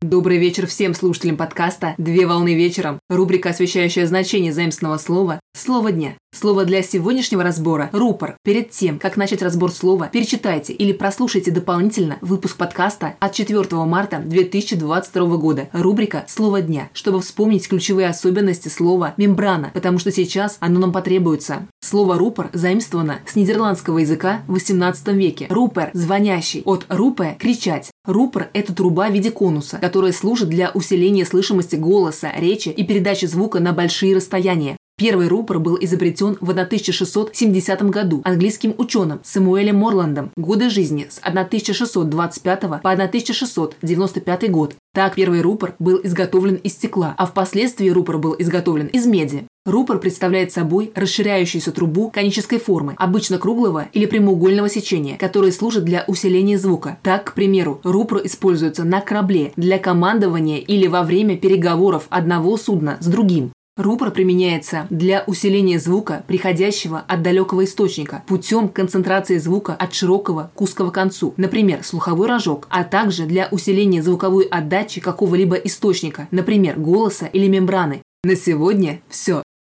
Добрый вечер всем слушателям подкаста «Две волны вечером». Рубрика, освещающая значение заимственного слова «Слово дня». Слово для сегодняшнего разбора – рупор. Перед тем, как начать разбор слова, перечитайте или прослушайте дополнительно выпуск подкаста от 4 марта 2022 года. Рубрика «Слово дня», чтобы вспомнить ключевые особенности слова «мембрана», потому что сейчас оно нам потребуется. Слово «рупор» заимствовано с нидерландского языка в 18 веке. Рупер – звонящий. От рупе – кричать. Рупор – это труба в виде конуса, которая служит для усиления слышимости голоса, речи и передачи звука на большие расстояния. Первый рупор был изобретен в 1670 году английским ученым Самуэлем Морландом. Годы жизни с 1625 по 1695 год. Так первый рупор был изготовлен из стекла, а впоследствии рупор был изготовлен из меди. Рупор представляет собой расширяющуюся трубу конической формы, обычно круглого или прямоугольного сечения, который служит для усиления звука. Так, к примеру, рупор используется на корабле для командования или во время переговоров одного судна с другим. Рупор применяется для усиления звука, приходящего от далекого источника, путем концентрации звука от широкого к узкого концу, например, слуховой рожок, а также для усиления звуковой отдачи какого-либо источника, например, голоса или мембраны. На сегодня все.